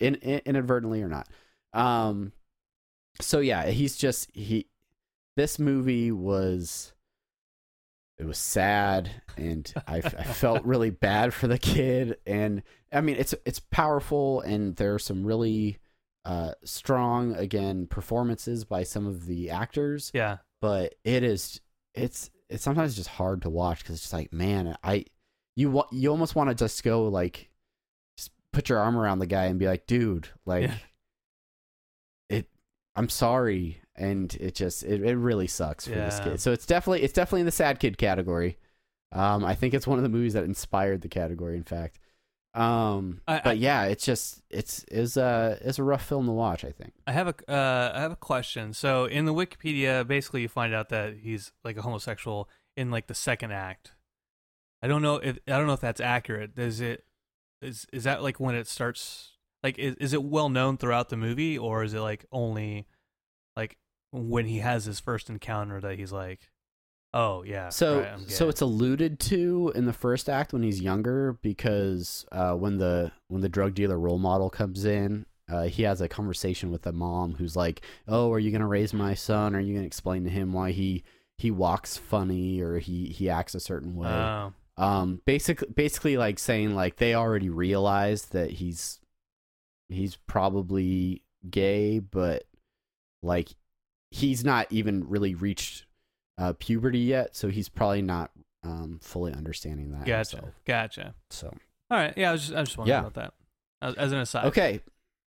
in, in, inadvertently or not. Um, so yeah, he's just he. This movie was it was sad, and I, I felt really bad for the kid. And I mean, it's it's powerful, and there are some really uh, strong again performances by some of the actors Yeah. but it is it's it's sometimes just hard to watch because it's just like man i you wa- you almost want to just go like just put your arm around the guy and be like dude like Yeah. it i'm sorry and it just it, it really sucks for this kid so it's definitely it's definitely in the sad kid category um i think it's one of the movies that inspired the category in fact um I- but I- yeah it's just it's is a it's a rough film to watch i think I have a uh, I have a question. So in the Wikipedia, basically you find out that he's like a homosexual in like the second act. I don't know if I don't know if that's accurate. Is it is is that like when it starts? Like is is it well known throughout the movie, or is it like only like when he has his first encounter that he's like, oh yeah, So right, so it's alluded to in the first act when he's younger because uh, when the when the drug dealer role model comes in, uh, he has a conversation with the mom who's like, "Oh, are you gonna raise my son? Are you gonna explain to him why he he walks funny or he he acts a certain way?" Oh, um, basically basically like saying like they already realized that he's he's probably gay, but like he's not even really reached uh, puberty yet, so he's probably not um, fully understanding that. gotcha, himself. gotcha. So All right, yeah, I was just I was just wondering Yeah. about that as, as an aside. okay,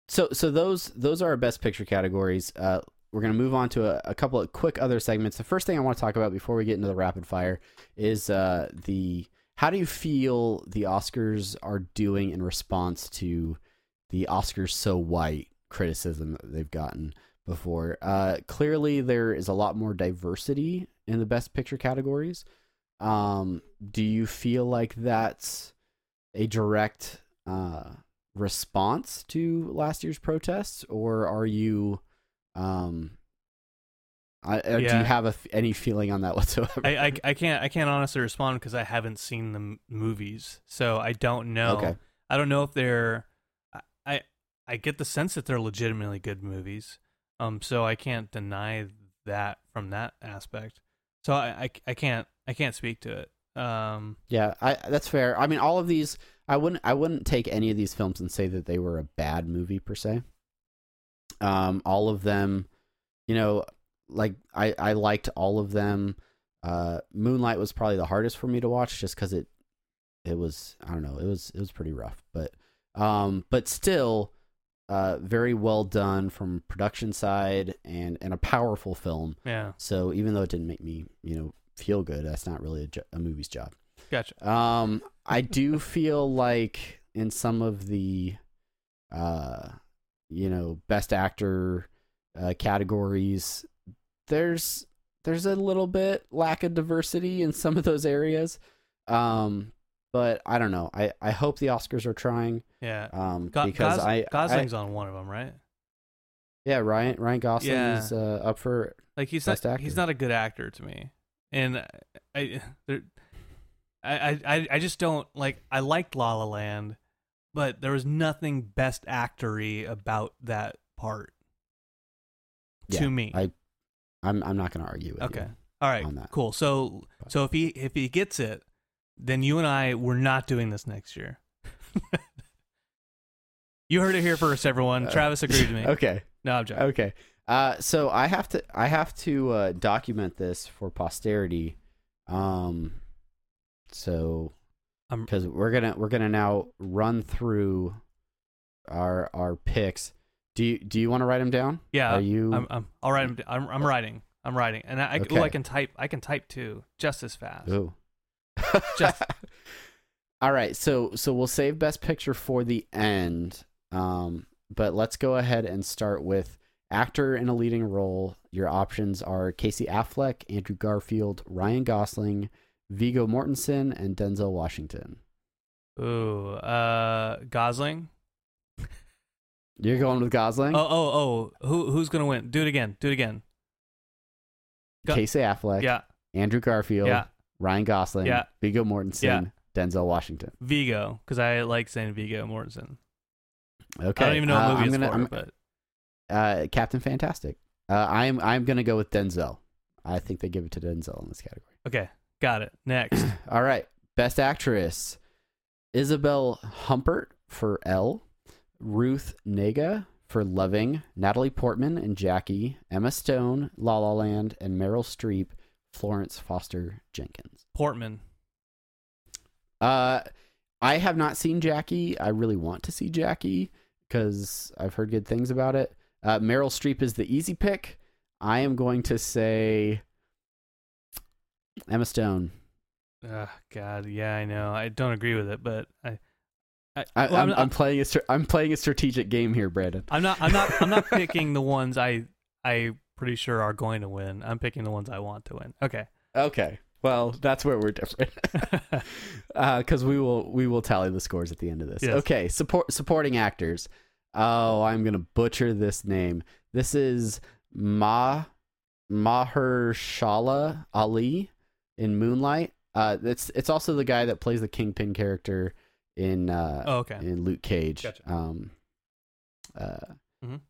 so so those those are our best picture categories. Uh, we're gonna move on to a, a couple of quick other segments. The first thing I want to talk about before we get into the rapid fire is uh, the how do you feel the Oscars are doing in response to the Oscars so white criticism that they've gotten before. Uh, clearly, there is a lot more diversity in the best picture categories. Um, do you feel like that's a direct uh, response to last year's protests, or are you, um, I, uh, do you have a any feeling on that whatsoever? I, I I can't I can't honestly respond because I haven't seen the m- movies, so I don't know. Okay. I don't know if they're. I- I I get the sense that they're legitimately good movies. Um, so I can't deny that from that aspect. So I I, I can't I can't speak to it. Um, Yeah, I that's fair. I mean, all of these, I wouldn't, I wouldn't take any of these films and say that they were a bad movie per se. Um, all of them, you know, like I, I liked all of them. Uh, Moonlight was probably the hardest for me to watch, just because it, it was, I don't know, it was, it was pretty rough, but, um, but still, uh, very well done from production side and and a powerful film. yeah, So even though it didn't make me, you know, feel good, that's not really a, jo- a movie's job. gotcha. Um, I do feel like in some of the, uh, you know, best actor uh, categories, there's there's a little bit lack of diversity in some of those areas. Um, but I don't know. I I hope the Oscars are trying. Yeah. Um, Go- because Gos- I, I Gosling's on one of them, right? yeah Ryan Ryan Gosling Yeah. is uh, up for Like he's not actor. he's not a good actor to me, and I there, I I I just don't like. I liked La La Land, but there was nothing best actory about that part Yeah, to me. I I'm I'm not going to argue with okay, you. all right, cool. So so if he if he gets it, then you and I we're not doing this next year. you heard it here first, everyone. Uh, Travis agreed with me. Okay. No, I'm joking. Okay. Uh, so I have to I have to uh, document this for posterity. Um, So because we're gonna we're gonna now run through our our picks. Do you do you want to write them down? Yeah, Are you? I'm, I'm all right. I'm, I'm, I'm writing. I'm writing, and I, I, ooh, I can type. I can type too, just as fast. Ooh. Just- All right, so so we'll save best picture for the end. Um, but let's go ahead and start with actor in a leading role. Your options are Casey Affleck, Andrew Garfield, Ryan Gosling, Viggo Mortensen, and Denzel Washington. Ooh, uh, Gosling. You're going with Gosling, Oh, oh, oh. Who, who's gonna win? Do it again. Do it again. Go- Casey Affleck, yeah, Andrew Garfield, yeah. Ryan Gosling, Yeah. Viggo Mortensen, Yeah. Denzel Washington. Viggo, because I like saying Viggo Mortensen. Okay, I don't even know what uh, movie I'm it's gonna, for, I'm- but uh, Captain Fantastic. Uh, I'm I'm gonna go with Denzel. I think they give it to Denzel in this category. okay, got it. Next, All right, best actress: Isabelle Huppert for Elle, Ruth Negga for Loving, Natalie Portman and Jackie, Emma Stone, La La Land, and Meryl Streep, Florence Foster Jenkins. Portman. Uh, I have not seen Jackie. I really want to see Jackie because I've heard good things about it. Uh, Meryl Streep is the easy pick. I am going to say Emma Stone. Oh, God, yeah, I know. I don't agree with it, but I, I, I, well, I'm, I'm, I'm playing a I'm playing a strategic game here, Brandon. I'm not. I'm not. I'm not picking the ones I. I pretty sure are going to win. I'm picking the ones I want to win. Okay. Okay, well that's where we're different uh, because we will we will tally the scores at the end of this. Yes. Okay, support supporting actors. Oh, I'm gonna butcher this name. This is Ma Mahershala Ali in Moonlight. Uh, it's it's also the guy that plays the Kingpin character in uh, oh, okay. in Luke Cage. Gotcha. Um, uh, Mhm.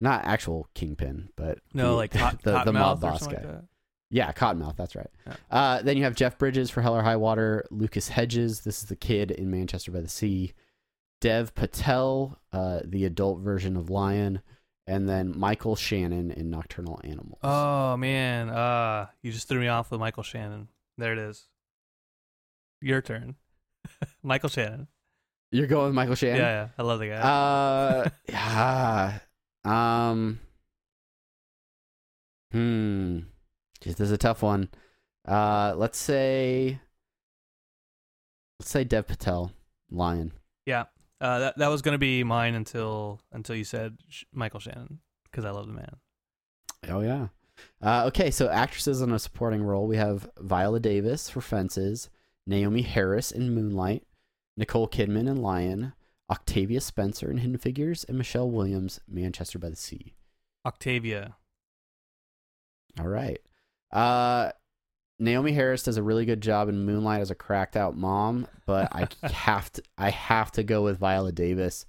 not actual Kingpin, but No, the- like hot, the, the mob boss guy. Like that. Yeah, Cottonmouth. That's right. Yeah. Uh, then you have Jeff Bridges for Hell or High Water. Lucas Hedges. This is the kid in Manchester by the Sea. Dev Patel, uh, the adult version of Lion, and then Michael Shannon in Nocturnal Animals. Oh man, uh, you just threw me off with Michael Shannon. There it is. Your turn, Michael Shannon. You're going with Michael Yeah, Shannon. yeah, I love the guy. Uh, yeah. Um. Hmm. Jeez, this is a tough one. Uh, let's say. Let's say Dev Patel, Lion. yeah, uh, that that was gonna be mine until until you said Sh- Michael Shannon because I love the man. Oh yeah. Uh, okay, so actresses in a supporting role, we have Viola Davis for Fences, Naomie Harris in Moonlight, Nicole Kidman in Lion, Octavia Spencer in Hidden Figures, and Michelle Williams, Manchester by the Sea. Octavia. All right. Uh, Naomie Harris does a really good job in Moonlight as a cracked out mom, but I have to I have to go with Viola Davis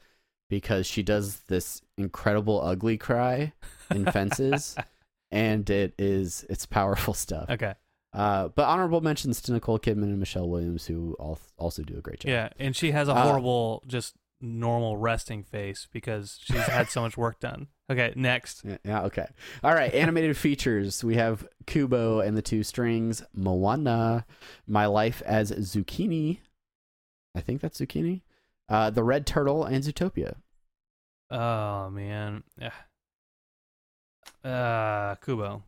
because she does this incredible ugly cry in Fences, and it is it's powerful stuff. Okay. Uh, but honorable mentions to Nicole Kidman and Michelle Williams, who al- also do a great job. Yeah, and she has a Uh, horrible, just normal resting face because she's had so much work done. Okay, next. Yeah, yeah, okay. All right, animated features. We have Kubo and the Two Strings, Moana, My Life as Zucchini. I think that's Zucchini. Uh, the Red Turtle and Zootopia. Oh man. Yeah. Uh, Kubo.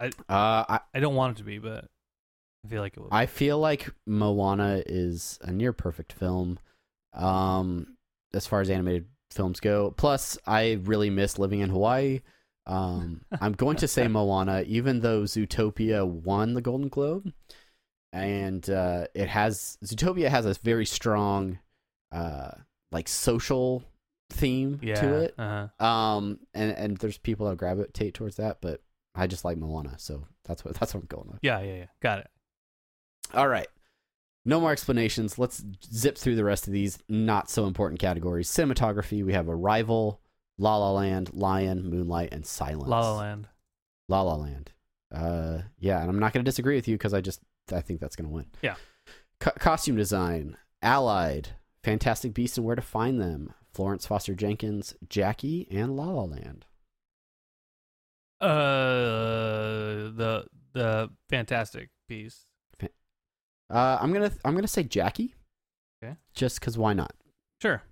I Uh, I, I don't want it to be, but I feel like it would. I feel like Moana is a near perfect film um, as far as animated films go. Plus, I really miss living in Hawaii. Um, I'm going to say Moana, even though Zootopia won the Golden Globe, and uh, it has Zootopia has a very strong, uh, like social theme yeah. to it. Uh-huh. Um, and and there's people that gravitate towards that, but I just like Moana, so that's what that's what I'm going with. Yeah, yeah, yeah. Got it. All right. No more explanations. Let's zip through the rest of these not so important categories. Cinematography, we have Arrival, La La Land, Lion, Moonlight, and Silence. La La Land. La La Land. Uh, yeah, and I'm not going to disagree with you because I just I think that's going to win. Yeah. Co- costume design, Allied, Fantastic Beasts and Where to Find Them, Florence Foster Jenkins, Jackie, and La La Land. Uh, the the fantastic piece. Uh, I'm gonna I'm gonna say Jackie. Okay. Just because why not? Sure.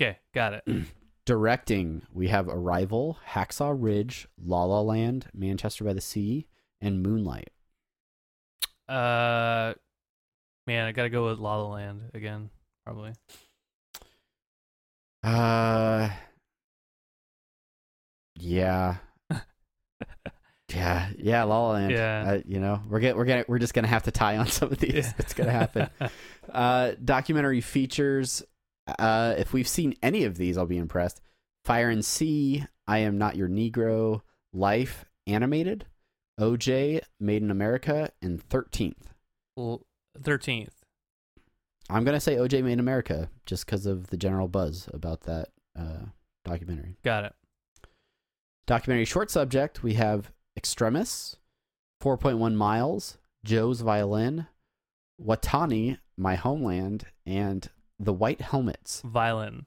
Okay, got it. Directing, we have Arrival, Hacksaw Ridge, La La Land, Manchester by the Sea, and Moonlight. Uh, man, I gotta go with La La Land again, probably. Uh, yeah, yeah, yeah. La La Land. Yeah. Uh, you know, we're get, we're gonna we're just gonna have to tie on some of these. Yeah. It's gonna happen. uh, documentary features. Uh, if we've seen any of these, I'll be impressed. Fire at Sea, I Am Not Your Negro, Life animated, OJ, Made in America, and Thirteenth. Thirteenth. I'm gonna say OJ Made in America just because of the general buzz about that uh, documentary. Got it. Documentary short subject, we have Extremis, 4.1 Miles, Joe's Violin, Watani, My Homeland, and The White Helmets. Violin.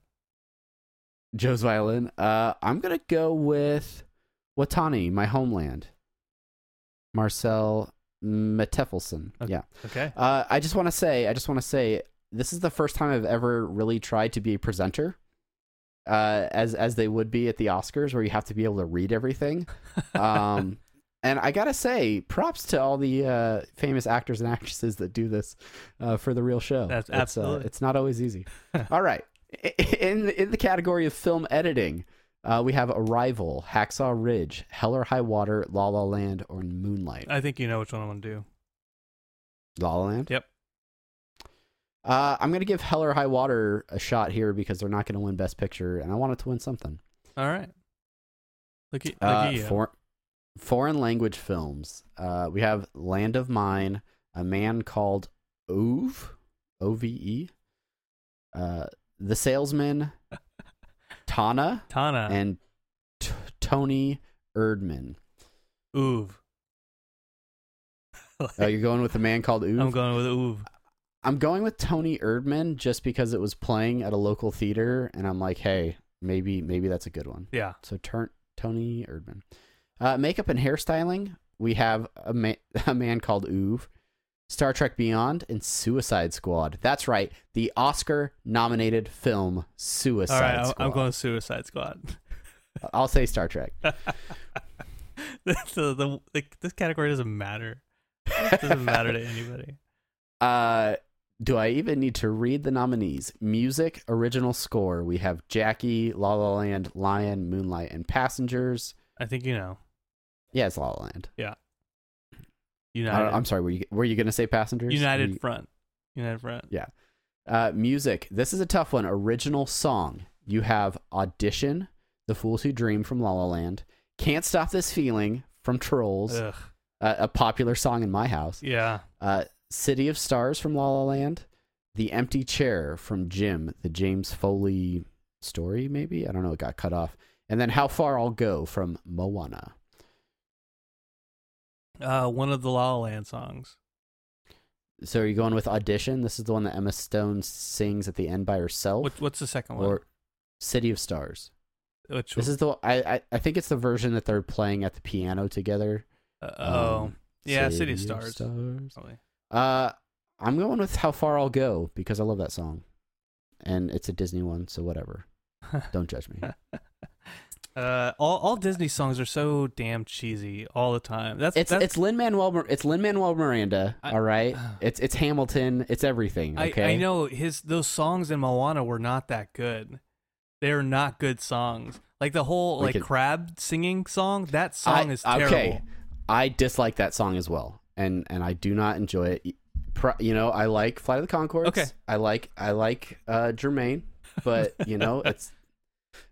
Joe's Violin. Uh, I'm going to go with Watani, My Homeland. Marcel Meteffelson. Okay. Yeah. Okay. Uh, I just want to say, I just want to say, this is the first time I've ever really tried to be a presenter, uh, as as they would be at the Oscars, where you have to be able to read everything. Um, and I gotta say, props to all the uh, famous actors and actresses that do this uh, for the real show. That's It's, uh, absolutely. it's not always easy. all right, in in the category of film editing. Uh, we have Arrival, Hacksaw Ridge, Hell or High Water, La La Land, or Moonlight. I think you know which one I'm gonna do. La La Land. Yep. Uh, I'm gonna give Hell or High Water a shot here because they're not gonna win Best Picture, and I want it to win something. All right. Look at, look Uh, at you. for, foreign language films. Uh, we have Land of Mine, A Man Called Ove, O V E, uh, The Salesman, Tanna, Tanna. and T- Toni Erdmann. Oov. Oh, you're going with A Man Called Ove? I'm going with Ove. I'm going with Toni Erdmann just because it was playing at a local theater, and I'm like, hey, maybe maybe that's a good one. Yeah. So turn Toni Erdmann. Uh, makeup and hairstyling. We have a, ma- a man called Oove, Star Trek Beyond, and Suicide Squad. That's right, the Oscar-nominated film Suicide All right. Squad. I'm going Suicide Squad. I'll say Star Trek. the, the, the, this category doesn't matter. It doesn't matter to anybody. Uh, do I even need to read the nominees? Music, original score. We have Jackie, La La Land, Lion, Moonlight, and Passengers. I think you know. Yeah, it's La La Land. I United. I'm sorry. Were you were you gonna say Passengers? United you- Front. United Front. Yeah. Uh, music. This is a tough one. Original song. You have Audition, The Fools Who Dream from La La Land, Can't Stop This Feeling from Trolls, Ugh. uh, a popular song in my house, Yeah. uh, City of Stars from La La Land, The Empty Chair from Jim, the James Foley story, maybe? I don't know. It got cut off. And then How Far I'll Go from Moana. Uh, one of the La La Land songs. So are you going with Audition? This is the one that Emma Stone sings at the end by herself? What, what's the second one? or City of Stars? Which This is the I, I I think it's the version that they're playing at the piano together. uh, oh Um, yeah, City of Stars. Stars. Uh, I'm going with How Far I'll Go because I love that song, and it's a Disney one, so whatever. Don't judge me. uh, all all Disney songs are so damn cheesy all the time. That's It's that's, it's Lin Manuel it's Lin Manuel Miranda. I- all right, it's it's Hamilton. It's everything. Okay, I, I know his those songs in Moana were not that good. They're not good songs. Like the whole like could- crab singing song. That song I- is terrible. Okay, I dislike that song as well, and and I do not enjoy it. You know, I like Flight of the Conchords. Okay. I like I like uh Jermaine, but you know, it's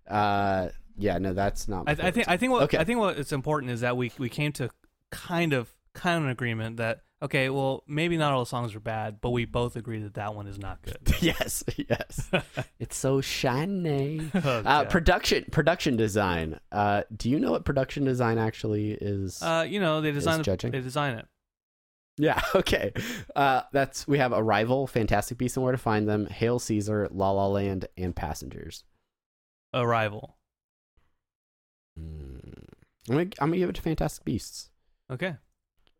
uh yeah, no, that's not. My I, I think. I think what Okay. I think what is important is that we we came to kind of kind of an agreement that okay, well maybe not all the songs are bad, but we both agree that that one is not good. yes, yes, it's so shiny. Oh, Uh, production production design. Uh, do you know what production design actually is? Uh, you know they design the, judging? they design it. Yeah, okay. Uh, that's we have Arrival, Fantastic Beasts and Where to Find Them, Hail Caesar, La La Land, and Passengers. Arrival. I'm gonna, I'm gonna give it to Fantastic Beasts. Okay.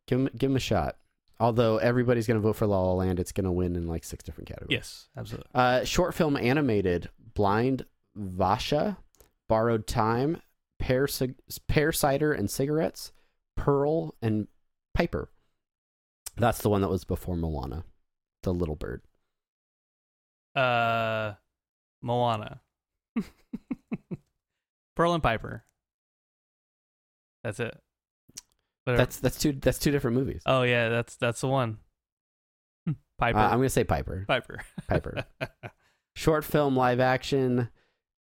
Give him, give him a shot. Although everybody's to vote for La La Land, it's to win in like six different categories. Yes, absolutely. Uh, short film animated: Blind Vaysha, Borrowed Time, Pear, Cig- Pear Cider and Cigarettes, Pearl, and Piper. That's the one that was before Moana, the little bird. Uh, Moana. Pearl and Piper. That's it. Whatever. That's that's two that's two different movies. oh yeah, that's that's the one. Piper. Uh, I'm going to say Piper. Piper. Piper. Short film live action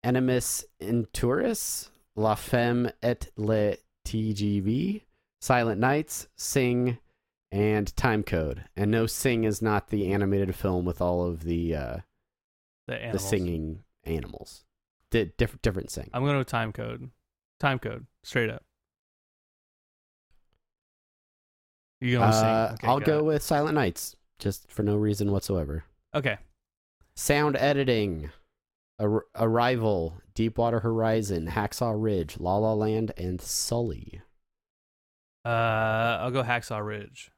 Ennemis Intérieurs, La Femme et le TGV, Silent Nights, Sing, and Time Code. And no, Sing is not the animated film with all of the uh, the the singing animals. Di- different different sing. I'm going to time code. Time code. Straight up. You Uh. Okay, I'll go it. with Silent Nights, just for no reason whatsoever. Okay. Sound editing, Ar- Arrival, Deepwater Horizon, Hacksaw Ridge, La La Land, and Sully. Uh, I'll go Hacksaw Ridge.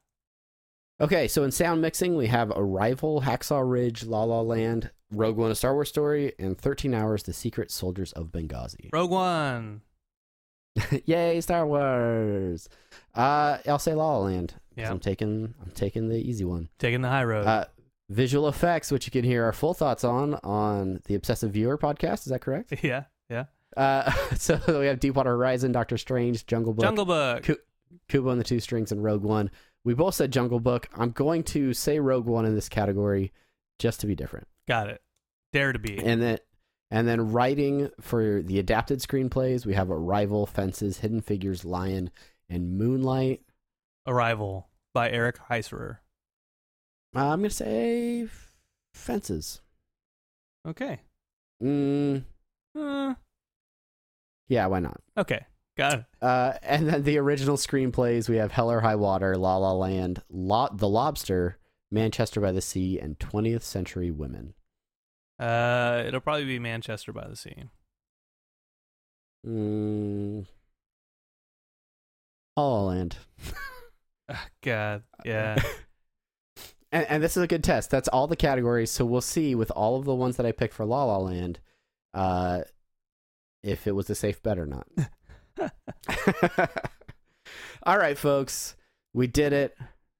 Okay, so in sound mixing, we have Arrival, Hacksaw Ridge, La La Land, Rogue One, A Star Wars Story, and 13 Hours, The Secret Soldiers of Benghazi. Rogue One. Yay, Star Wars! Uh, I'll say La La Land. 'cause Yeah. I'm taking, I'm taking the easy one. Taking the high road. Uh, visual effects, which you can hear our full thoughts on on the Obsessive Viewer podcast. Is that correct? yeah. Yeah. Uh, so we have Deepwater Horizon, Doctor Strange, Jungle Book, Jungle Book. Ku- Kubo and the Two Strings, and Rogue One. We both said Jungle Book. I'm going to say Rogue One in this category, just to be different. Got it. Dare to be. And then, and then writing for the adapted screenplays, we have Arrival, Fences, Hidden Figures, Lion, and Moonlight. Arrival by Eric Heiserer. Uh, I'm gonna say Fences. Okay. Mm, Uh, yeah, why not? okay. Got it. Uh, and then the original screenplays we have Hell or High Water, La La Land, Lo- The Lobster, Manchester by the Sea, and 20th Century Women. Uh, it'll probably be Manchester by the Sea. Mm. La La Land. Ah, God. Yeah. and, and this is a good test. That's all the categories. So we'll see with all of the ones that I picked for La La Land, uh, if it was a safe bet or not. all right, folks, we did it.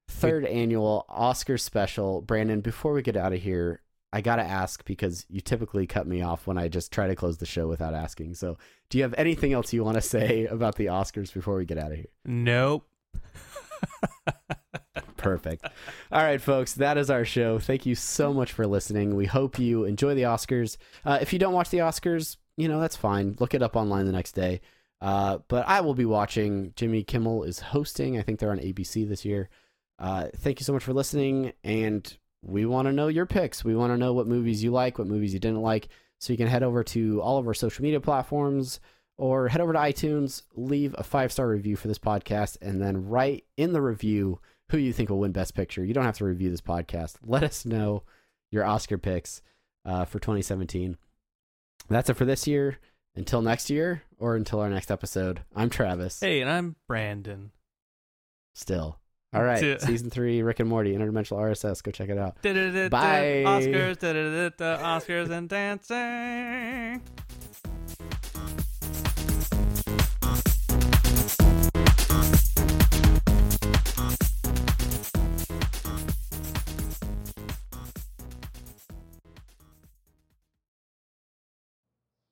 Third annual Oscar special. Brandon, before we get out of here, I got to ask because you typically cut me off when I just try to close the show without asking. So, do you have anything else you want to say about the Oscars before we get out of here? nope. Perfect. All right, folks, that is our show. Thank you so much for listening. We hope you enjoy the Oscars. Uh, if you don't watch the Oscars, you know, that's fine. Look it up online the next day. Uh, but I will be watching. Jimmy Kimmel is hosting. I think they're on ABC this year. Uh, thank you so much for listening. And we want to know your picks. We want to know what movies you like, what movies you didn't like. So you can head over to all of our social media platforms or head over to iTunes, leave a five star review for this podcast, and then write in the review who you think will win Best Picture. You don't have to review this podcast. Let us know your Oscar picks uh, for 2017. That's it for this year. Until next year, or until our next episode, I'm Travis. Hey, and I'm Brandon. Still. All right. Yeah. Season three, Rick and Morty, Interdimensional RSS. Go check it out. Bye. Oscars, Oscars and dancing.